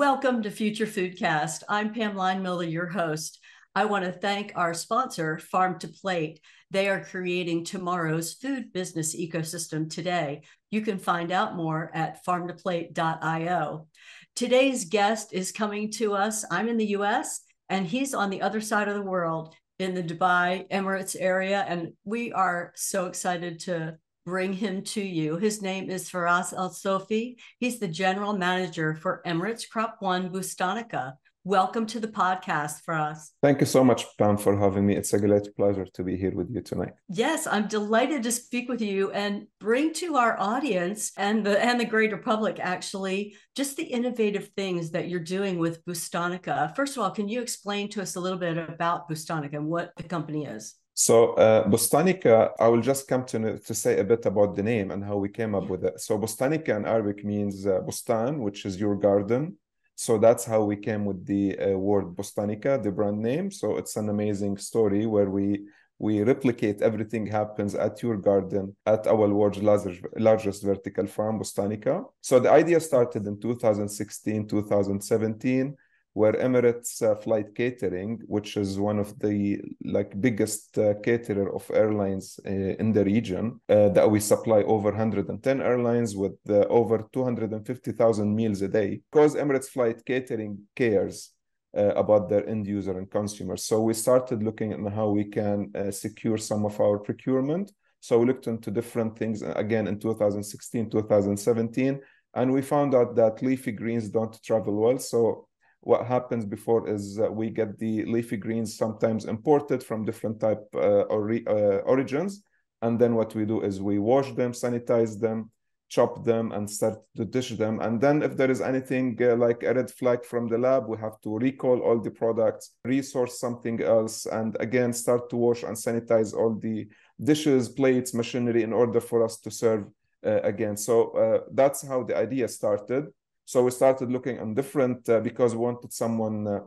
Welcome to Future Foodcast. I'm Pam Miller, your host. I want to thank our sponsor, Farm to Plate. They are creating tomorrow's food business ecosystem today. You can find out more at farmtoplate.io. Today's guest is coming to us. I'm in the US and he's on the other side of the world in the Dubai Emirates area. And we are so excited to bring him to you. His name is Feras Al Soufi. He's the general manager for Emirates Crop One Bustanica. Welcome to the podcast, Feras. Thank you so much, Pam, for having me. It's a great pleasure to be here with you tonight. Yes, I'm delighted to speak with you and bring to our audience and the and the greater public actually just the innovative things that you're doing with Bustanica. First of all, can you explain to us a little bit about Bustanica and what the company is? So uh, Bustanica, I will just come to, to say a bit about the name and how we came up with it. So Bustanica in Arabic means uh, bustan, which is your garden. So that's how we came with the uh, word Bustanica, the brand name. So it's an amazing story where we we replicate everything happens at your garden at our world's largest, largest vertical farm, Bustanica. So the idea started in 2016, 2017 where Emirates uh, Flight Catering, which is one of the like biggest uh, caterer of airlines uh, in the region, uh, that we supply over 110 airlines with uh, over 250,000 meals a day. Because Emirates Flight Catering cares uh, about their end user and consumers, so we started looking at how we can secure some of our procurement. So we looked into different things again in 2016, 2017, and we found out that leafy greens don't travel well. So what happens before is we get the leafy greens sometimes imported from different type uh, uh, origins. And then what we do is we wash them sanitize them chop them and start to dish them. And then if there is anything uh, like a red flag from the lab we have to recall all the products resource something else and again start to wash and sanitize all the dishes plates machinery in order for us to serve uh, again. So uh, that's how the idea started so we started looking on different uh, because we wanted someone uh,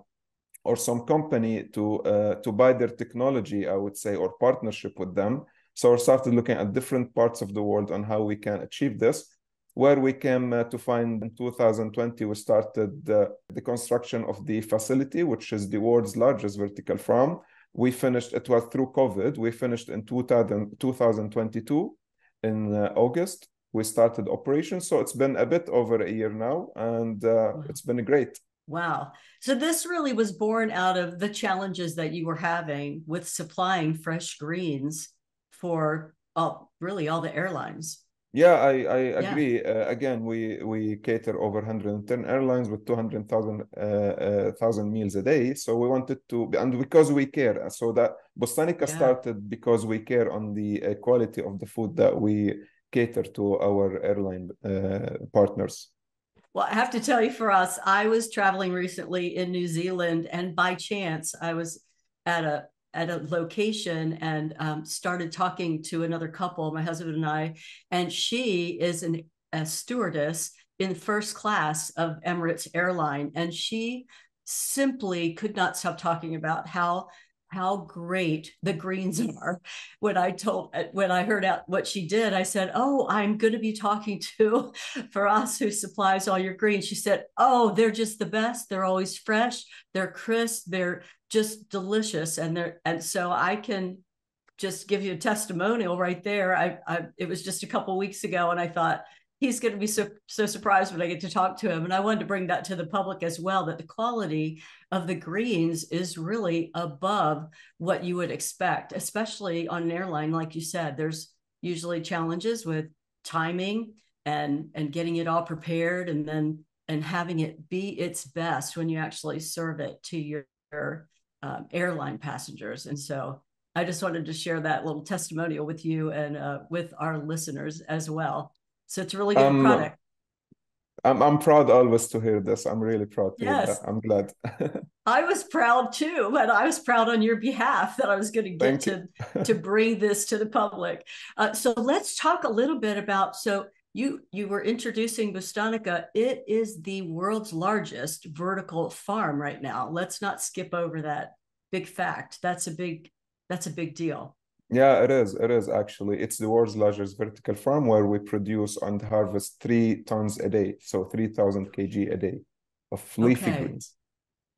or some company to uh, to buy their technology, I would say, or partnership with them. So we started looking at different parts of the world on how we can achieve this. Where we came uh, to find in 2020, we started uh, the construction of the facility, which is the world's largest vertical farm. We finished, it was through COVID, we finished in 2000, 2022 in uh, August we started operations. So it's been a bit over a year now, and uh, it's been great. Wow. So this really was born out of the challenges that you were having with supplying fresh greens for all, really all the airlines. Yeah, I, I agree. Uh, again, we we cater over 110 airlines with 200,000 uh, uh, thousand meals a day. So we wanted to, and because we care, so that Bustanica yeah. started because we care on the uh, quality of the food that we cater to our airline uh, partners? Well, I have to tell you, Feras, I was traveling recently in New Zealand, and by chance, I was at a at a location and um, started talking to another couple, my husband and I, and she is an, a stewardess in first class of Emirates Airline, and she simply could not stop talking about how how great the greens are. When I told, uh, when I heard out what she did, I said, "Oh, I'm going to be talking to Feras who supplies all your greens." She said, "Oh, they're just the best. They're always fresh. They're crisp. They're just delicious." And they're and so I can just give you a testimonial right there. I, I it was just a couple weeks ago, and I thought he's going to be so so surprised when I get to talk to him. And I wanted to bring that to the public as well that the quality of the greens is really above what you would expect, especially on an airline like you said. There's usually challenges with timing and and getting it all prepared and then and having it be its best when you actually serve it to your, um, airline passengers. And so I just wanted to share that little testimonial with you and uh, with our listeners as well. So it's a really good um, product. I'm I'm proud always to hear this. I'm really proud to yes. hear that. I'm glad. I was proud too, but I was proud on your behalf that I was going to get to to bring this to the public. Uh, so let's talk a little bit about so you you were introducing Bustanica. It is the world's largest vertical farm right now. Let's not skip over that big fact. That's a big that's a big deal. Yeah, it is. It is actually. It's the world's largest vertical farm where we produce and harvest three tons a day, so 3,000 kg a day of leafy Okay. greens.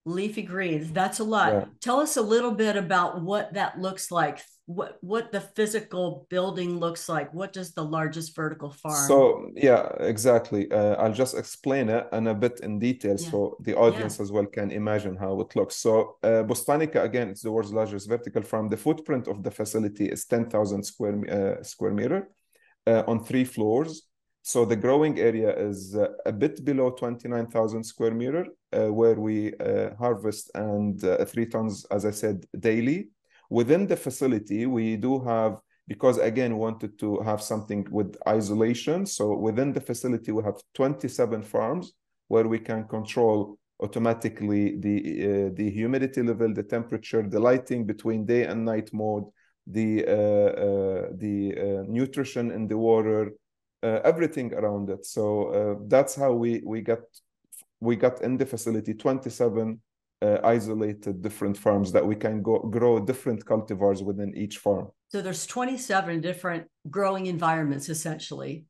Leafy greens. That's a lot. Yeah. Tell us a little bit about what that looks like. What what the physical building looks like. What does the largest vertical farm? So yeah, exactly. Uh, I'll just explain it and a bit in detail Yeah. so the audience as well can imagine how it looks. So uh, Bustanica, again, it's the world's largest vertical farm. The footprint of the facility is 10,000 square uh, square meter uh, on three floors. So the growing area is uh, a bit below 29,000 square meter, uh, where we uh, harvest and uh, three tons, as I said, daily. Within the facility, we do have because again we wanted to have something with isolation so within the facility we have 27 farms where we can control automatically the uh, the humidity level the temperature the lighting between day and night mode the uh, the nutrition in the water everything around it so uh, that's how we we got we got in the facility 27 uh, isolated different farms that we can go grow different cultivars within each farm So there's 27 different growing environments essentially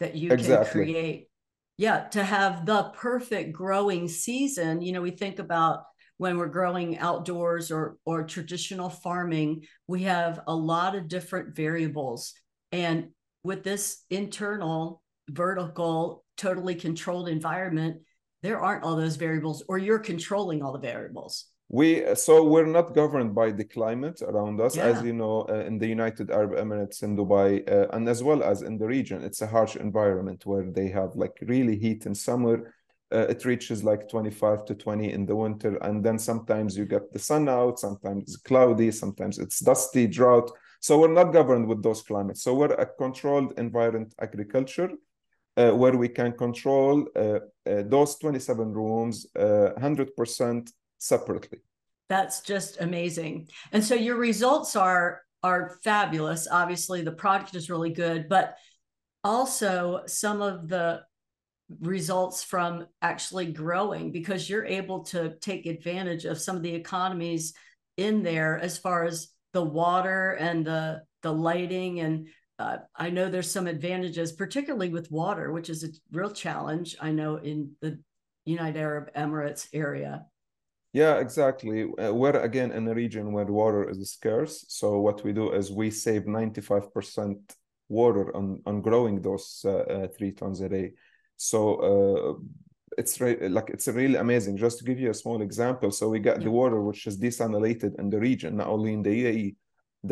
that you Exactly. can create. Yeah, to have the perfect growing season, you know, we think about when we're growing outdoors or or traditional farming, we have a lot of different variables. And with this internal vertical totally controlled environment, there aren't all those variables or you're controlling all the variables. We so we're not governed by the climate around us, Yeah. as you know, uh, in the United Arab Emirates in Dubai, uh, and as well as in the region. It's a harsh environment where they have like really heat in summer. Uh, it reaches like 25 to 20 in the winter, and then sometimes you get the sun out, sometimes it's cloudy, sometimes it's dusty, drought. So we're not governed with those climates. So we're a controlled environment agriculture. Uh, where we can control uh, uh, those 27 rooms uh, 100% separately. That's just amazing. And so your results are are fabulous. Obviously the product is really good, but also some of the results from actually growing because you're able to take advantage of some of the economies in there as far as the water and the the lighting and uh, I know there's some advantages, particularly with water, which is a real challenge. I know in the United Arab Emirates area. Yeah, exactly. Uh, we're again in a region where water is scarce. So what we do is we save 95% water on, on growing those uh, uh, three tons a day. So uh, it's re- like it's really amazing. Just to give you a small example, so we got Yeah. the water which is desalinated in the region, not only in the UAE.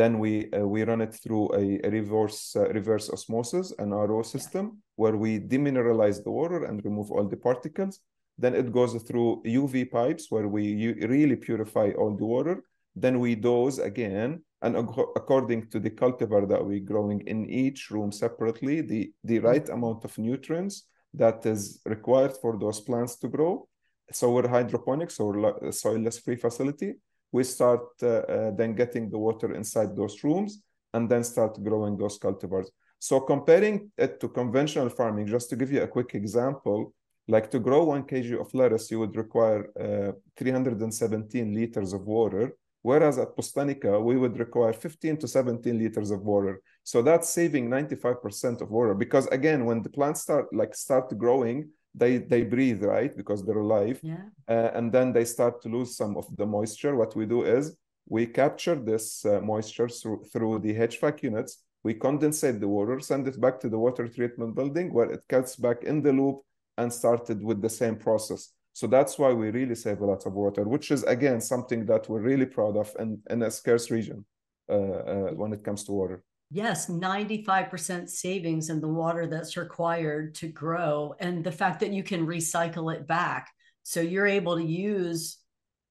Then we uh, we run it through a, a reverse uh, reverse osmosis, an RO system, where we demineralize the water and remove all the particles. Then it goes through UV pipes where we u- really purify all the water. Then we dose again, and ac- according to the cultivar that we're growing in each room separately, the, the right amount of nutrients that is required for those plants to grow. So we're hydroponics or soilless free facility. We start uh, uh, then getting the water inside those rooms and then start growing those cultivars. So comparing it to conventional farming, just to give you a quick example, like to grow one kg of lettuce, you would require uh, 317 liters of water, whereas at Bustanica, we would require 15 to 17 liters of water. So that's saving 95% of water because again, when the plants start like start growing, they they breathe right because they're alive, Yeah. uh, and then they start to lose some of the moisture. What we do is we capture this uh, moisture through through the HVAC units. We condensate the water, send it back to the water treatment building where it cuts back in the loop and started with the same process. So that's why we really save a lot of water, which is again something that we're really proud of in, in a scarce region uh, uh, when it comes to water. Yes, 95% savings in the water that's required to grow, and the fact that you can recycle it back. So you're able to use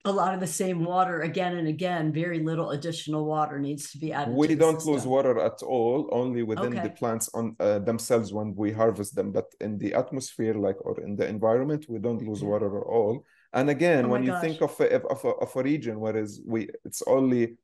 a lot of the same water again and again. Very little additional water needs to be added. We don't lose water at all, only within the plants on uh, themselves when we harvest them. But in the atmosphere, like or in the environment, we don't lose water at all. And again, Oh when my you gosh. think of a, of a, of a region whereas we it's only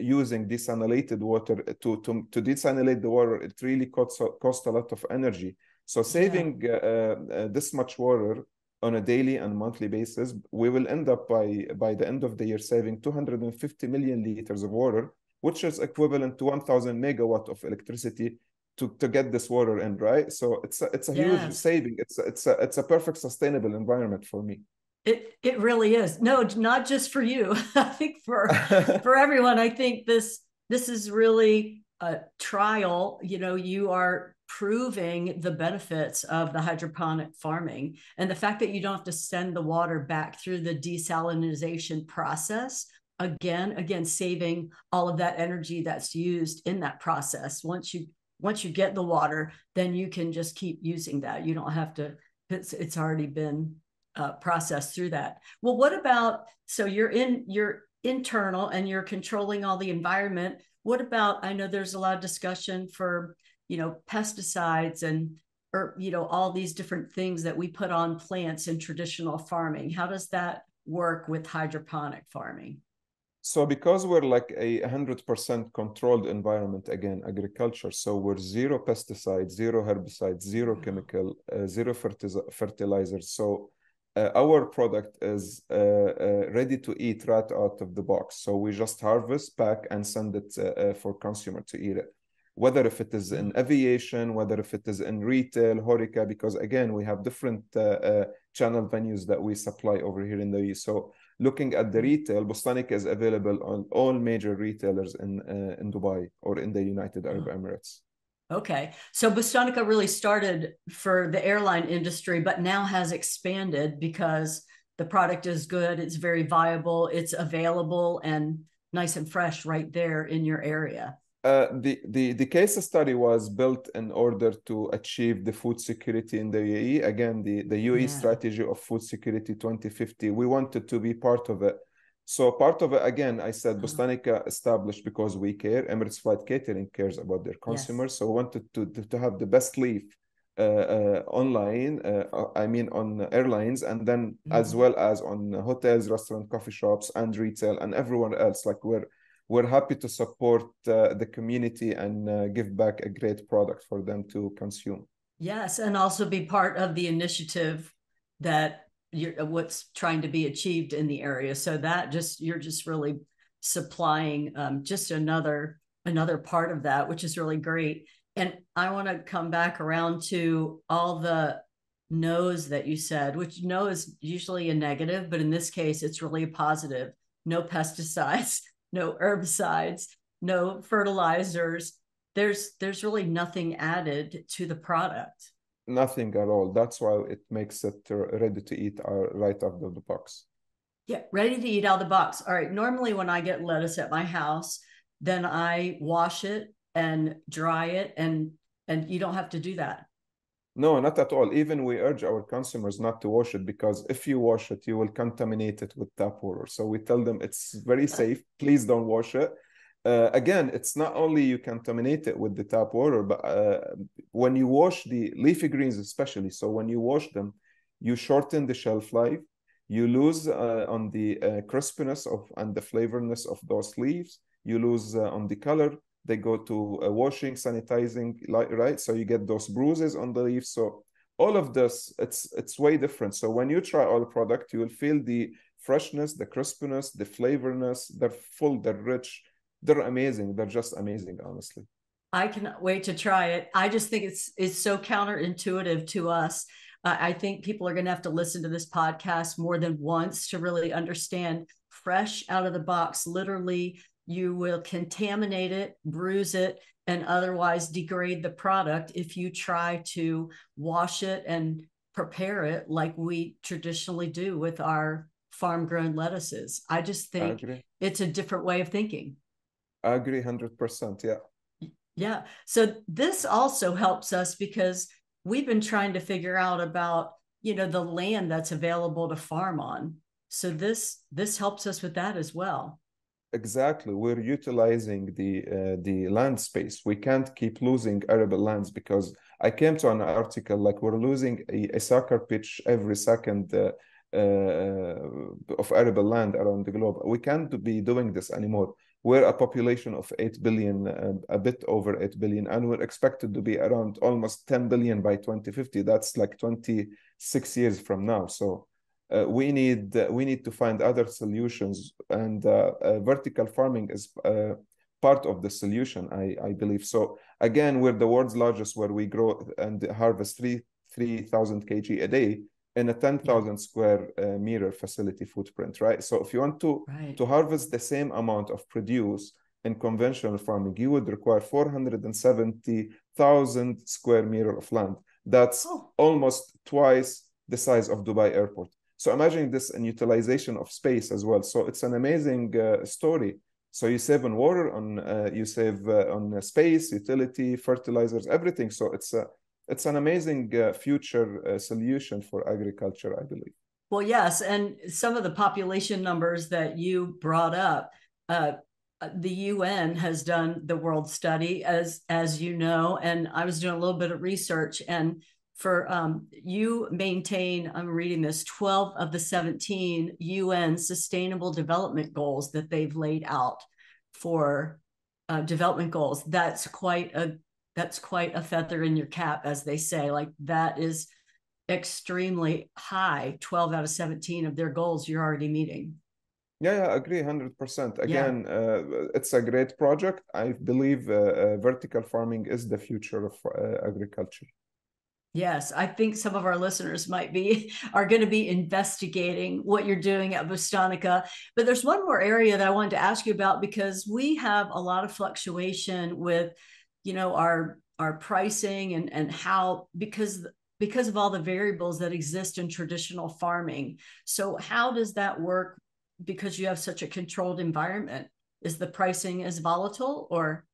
using desalinated water to to to desalinate the water, it really costs cost a lot of energy. So saving uh, uh, this much water on a daily and monthly basis, we will end up by by the end of the year saving 250 million liters of water, which is equivalent to 1,000 megawatt of electricity to, to get this water in, right? So it's a, it's a yes. huge saving. It's a, it's a it's a perfect sustainable environment for me. It it really is. No, not just for you. I think for for everyone. I think this this is really a trial. You know, you are proving the benefits of the hydroponic farming and the fact that you don't have to send the water back through the desalinization process again again saving all of that energy that's used in that process once you once you get the water then you can just keep using that you don't have to it's, it's already been uh, processed through that. Well what about so you're in you're internal and you're controlling all the environment. What about i know there's a lot of discussion for you know pesticides and or you know all these different things that we put on plants in traditional farming. How does that work with hydroponic farming? So because we're like a 100% controlled environment again agriculture so we're zero pesticides zero herbicides zero mm-hmm. chemical uh, zero fertilizers so uh, our product is uh, uh, ready to eat right out of the box so we just harvest pack and send it uh, uh, for consumer to eat it whether if it is in mm-hmm. aviation whether if it is in retail horeca because again we have different uh, channel venues that we supply over here in the US. so looking at the mm-hmm. retail, Bustanica is available on all major retailers in uh, in Dubai or in the United Arab oh. Emirates. Okay, so Bustanica really started for the airline industry, but now has expanded because the product is good, it's very viable, it's available, and nice and fresh right there in your area. Uh, the, the, the case study was built in order to achieve the food security in the UAE. Again, the, the UAE yeah. strategy of food security 2050, we wanted to be part of it. So part of it, again, I said uh-huh. Bustanica established because we care. Emirates Flight Catering cares about their consumers. Yes. So we wanted to, to, to, have the best leaf uh, uh, online, uh, I mean on airlines, and then mm-hmm. as well as on hotels, restaurant, coffee shops, and retail, and everyone else. Like we're we're happy to support uh, the community and uh, give back a great product for them to consume. Yes, and also be part of the initiative that you're what's trying to be achieved in the area. So that just you're just really supplying um, just another another part of that, which is really great. And I want to come back around to all the no's that you said, which no is usually a negative, but in this case, it's really a positive. No pesticides, no herbicides, no fertilizers. There's there's really nothing added to the product. Nothing at all. That's why it makes it ready to eat uh, right out of the box. Yeah, ready to eat out of the box. All right. Normally, when I get lettuce at my house, then I wash it and dry it, and and you don't have to do that. No, not at all. Even we urge our consumers not to wash it because if you wash it, you will contaminate it with tap water. So we tell them it's very safe. Please don't wash it. Uh, again, it's not only you contaminate it with the tap water, but uh, when you wash the leafy greens, especially, so when you wash them, you shorten the shelf life. You lose uh, on the uh, crispiness of and the flavorness of those leaves. You lose uh, on the color they go to uh, washing sanitizing right so you get those bruises on the leaf so all of this it's it's way different so when you try our product you will feel the freshness the crispness the flavorness they're full they're rich they're amazing. They're just amazing honestly. I cannot wait to try it. I just think it's it's so counterintuitive to us. Uh, i think people are going to have to listen to this podcast more than once to really understand fresh out of the box. Literally you will contaminate it, bruise it, and otherwise degrade the product if you try to wash it and prepare it like we traditionally do with our farm grown lettuces. I just think I it's a different way of thinking. I agree 100%. Yeah. Yeah. So this also helps us because we've been trying to figure out about, you know, the land that's available to farm on. So this this helps us with that as well exactly we're utilizing the uh, the land space we can't keep losing arable lands because i came to an article like we're losing a, a soccer pitch every second uh, uh, of arable land around the globe we can't be doing this anymore we're a population of 8 billion uh, a bit over 8 billion and we're expected to be around almost 10 billion by 2050 that's like 26 years from now. So uh, we need uh, we need to find other solutions. And uh, vertical farming is part of the solution, I, I believe. So again, we're the world's largest where we grow and harvest three 3,000 kg a day in a 10,000 square uh, meter facility footprint, right? So if you want to, right. to harvest the same amount of produce in conventional farming, you would require 470,000 square meter of land. That's oh. almost twice the size of Dubai airport. So imagine this in utilization of space as well. So it's an amazing uh, story. So you save on water, on uh, you save uh, on space, utility, fertilizers, everything. So it's a it's an amazing uh, future uh, solution for agriculture, I believe. Well, yes, and some of the population numbers that you brought up, uh, the UN has done the world study, as as you know, and I was doing a little bit of research, and for um, you maintain, I'm reading this, 12 of the 17 UN Sustainable Development Goals that they've laid out for uh, development goals. That's quite a that's quite a feather in your cap, as they say. Like that is extremely high. 12 out of 17 of their goals you're already meeting. Yeah, yeah, I agree 100%. Again, yeah. uh, it's a great project. I believe uh, uh, vertical farming is the future of uh, agriculture. Yes, I think some of our listeners might be are going to be investigating what you're doing at Bustanica. But there's one more area that I wanted to ask you about because we have a lot of fluctuation with you know our our pricing and and how because because of all the variables that exist in traditional farming. So how does that work because you have such a controlled environment? Is the pricing as volatile or?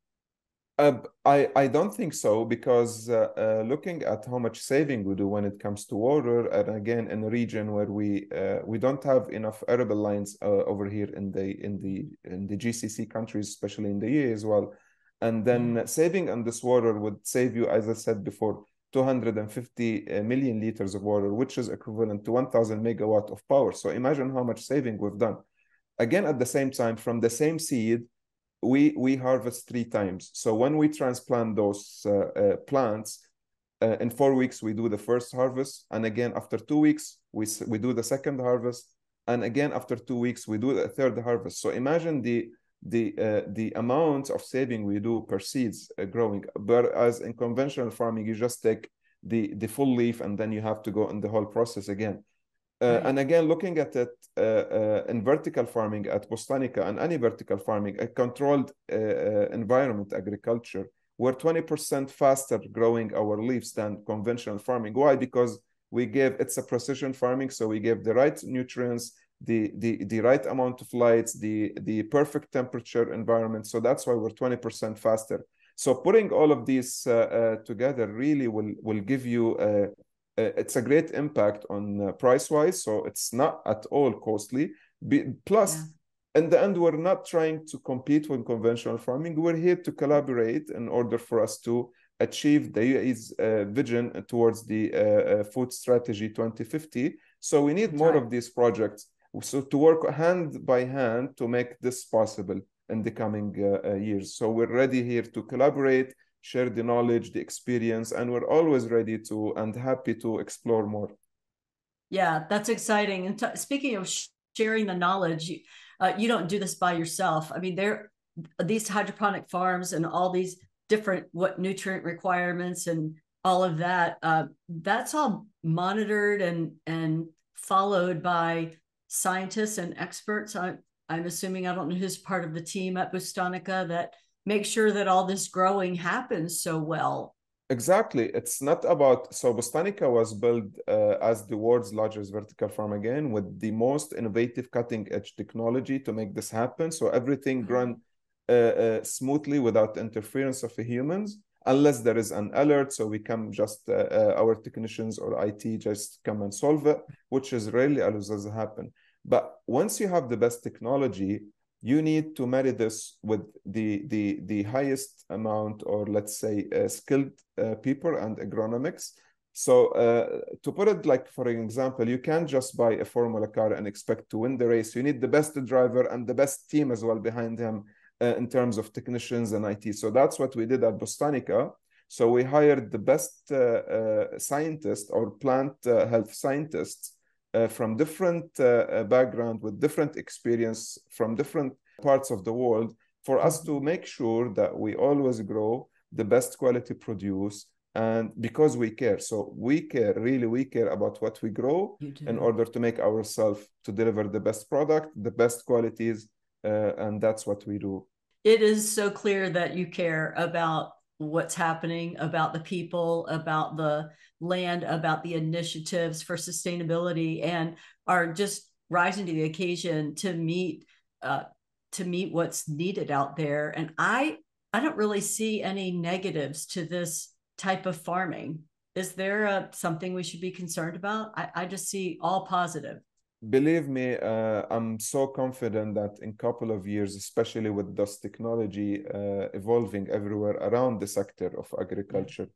Uh, I, I don't think so because uh, uh, looking at how much saving we do when it comes to water, and again in a region where we uh, we don't have enough arable lines uh, over here in the in the in the GCC countries, especially in the UAE as well, and then mm. saving on this water would save you, as I said before, 250 uh, liters of water, which is equivalent to 1,000 megawatt of power. So imagine how much saving we've done. Again, at the same time, from the same seed, we we harvest three times. So when we transplant those uh, uh, plants, uh, in four weeks we do the first harvest, and again after two weeks we we do the second harvest, and again after two weeks we do the third harvest. So imagine the the uh, the amount of saving we do per seeds uh, growing. But as in conventional farming you just take the the full leaf and then you have to go in the whole process again. Uh, right. and again looking at it uh, uh, in vertical farming at bustanica and any vertical farming a controlled uh, environment agriculture we're 20% faster growing our leaves than conventional farming. Why? Because we give it's a precision farming so we give the right nutrients the the the right amount of lights, the the perfect temperature environment. So that's why we're 20% faster. So putting all of these uh, uh, together really will will give you a, a, it's a great impact on uh, price wise. So it's not at all costly. Be, plus. Yeah. In the end, we're not trying to compete with conventional farming. We're here to collaborate in order for us to achieve the UAE's uh, vision towards the uh, uh, food strategy 2050. So we need more right. of these projects so to work hand by hand to make this possible in the coming uh, uh, years. So we're ready here to collaborate share the knowledge the experience and we're always ready to and happy to explore more. Yeah that's exciting. And t- speaking of sh- sharing the knowledge you, uh, you don't do this by yourself. I mean there these hydroponic farms and all these different what nutrient requirements and all of that uh, that's all monitored and and followed by scientists and experts. I, I'm assuming I don't know who's part of the team at Bustanica that make sure that all this growing happens so well. Exactly. It's not about so Bustanica was built uh, as the world's largest vertical farm again with the most innovative cutting edge technology to make this happen. So everything mm-hmm. run uh, uh, smoothly without interference of the humans unless there is an alert so we come just uh, uh, our technicians or it just come and solve it which is rarely always does happen. But once you have the best technology you need to marry this with the the the highest amount or let's say uh, skilled uh, people and agronomics. So uh, to put it like for an example you can't just buy a formula car and expect to win the race. You need the best driver and the best team as well behind him uh, in terms of technicians and IT. So that's what we did at Bustanica. So we hired the best uh, uh, scientists or plant uh, health scientists uh, from different uh, background with different experience from different parts of the world for us to make sure that we always grow the best quality produce and because we care so we care really we care about what we grow in order to make ourselves to deliver the best product the best qualities uh, and that's what we do. It is so clear that you care about what's happening about the people about the land about the initiatives for sustainability and are just rising to the occasion to meet uh, to meet what's needed out there. And i i don't really see any negatives to this type of farming. Is there a, something we should be concerned about? I, I just see all positive believe me uh, i'm so confident that in a couple of years especially with this technology uh, evolving everywhere around the sector of agriculture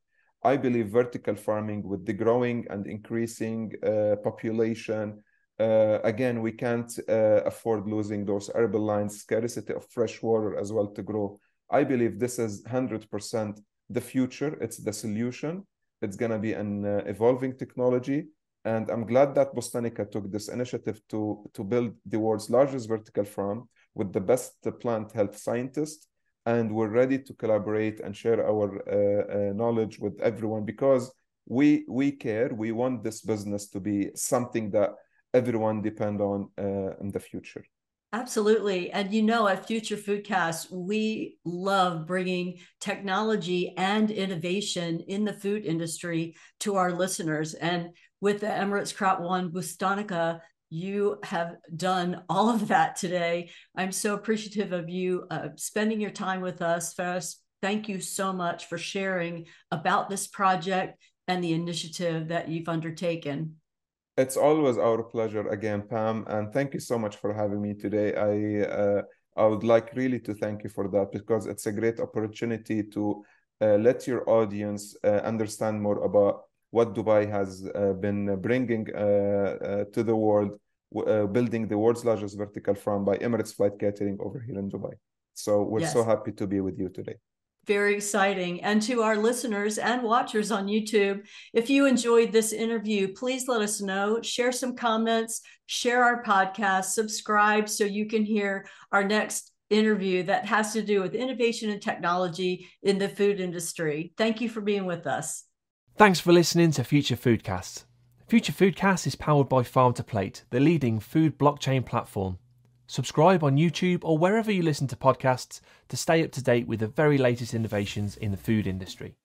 i believe vertical farming with the growing and increasing uh, population uh, again we can't uh, afford losing those urban lines scarcity of fresh water as well to grow. I believe this is 100% the future. It's the solution. It's going to be an uh, evolving technology and I'm glad that Bustanica took this initiative to, to build the world's largest vertical farm with the best plant health scientists. And we're ready to collaborate and share our uh, uh, knowledge with everyone because we we care. We want this business to be something that everyone depend on uh, in the future. Absolutely. And you know, at Future Foodcast, we love bringing technology and innovation in the food industry to our listeners. And with the Emirates Crop One Bustanica, you have done all of that today. I'm so appreciative of you uh, spending your time with us. First, thank you so much for sharing about this project and the initiative that you've undertaken. It's always our pleasure again, Pam, and thank you so much for having me today. I uh, I would like really to thank you for that because it's a great opportunity to uh, let your audience uh, understand more about what Dubai has uh, been bringing uh, uh, to the world, building the world's largest vertical farm by Emirates Flight Catering over here in Dubai. So we're yes. so happy to be with you today. Very exciting. And to our listeners and watchers on YouTube, if you enjoyed this interview, please let us know. Share some comments, share our podcast, subscribe so you can hear our next interview that has to do with innovation and technology in the food industry. Thank you for being with us. Thanks for listening to Future Foodcast. Future Foodcast is powered by Farm to Plate, the leading food blockchain platform. Subscribe on YouTube or wherever you listen to podcasts to stay up to date with the very latest innovations in the food industry.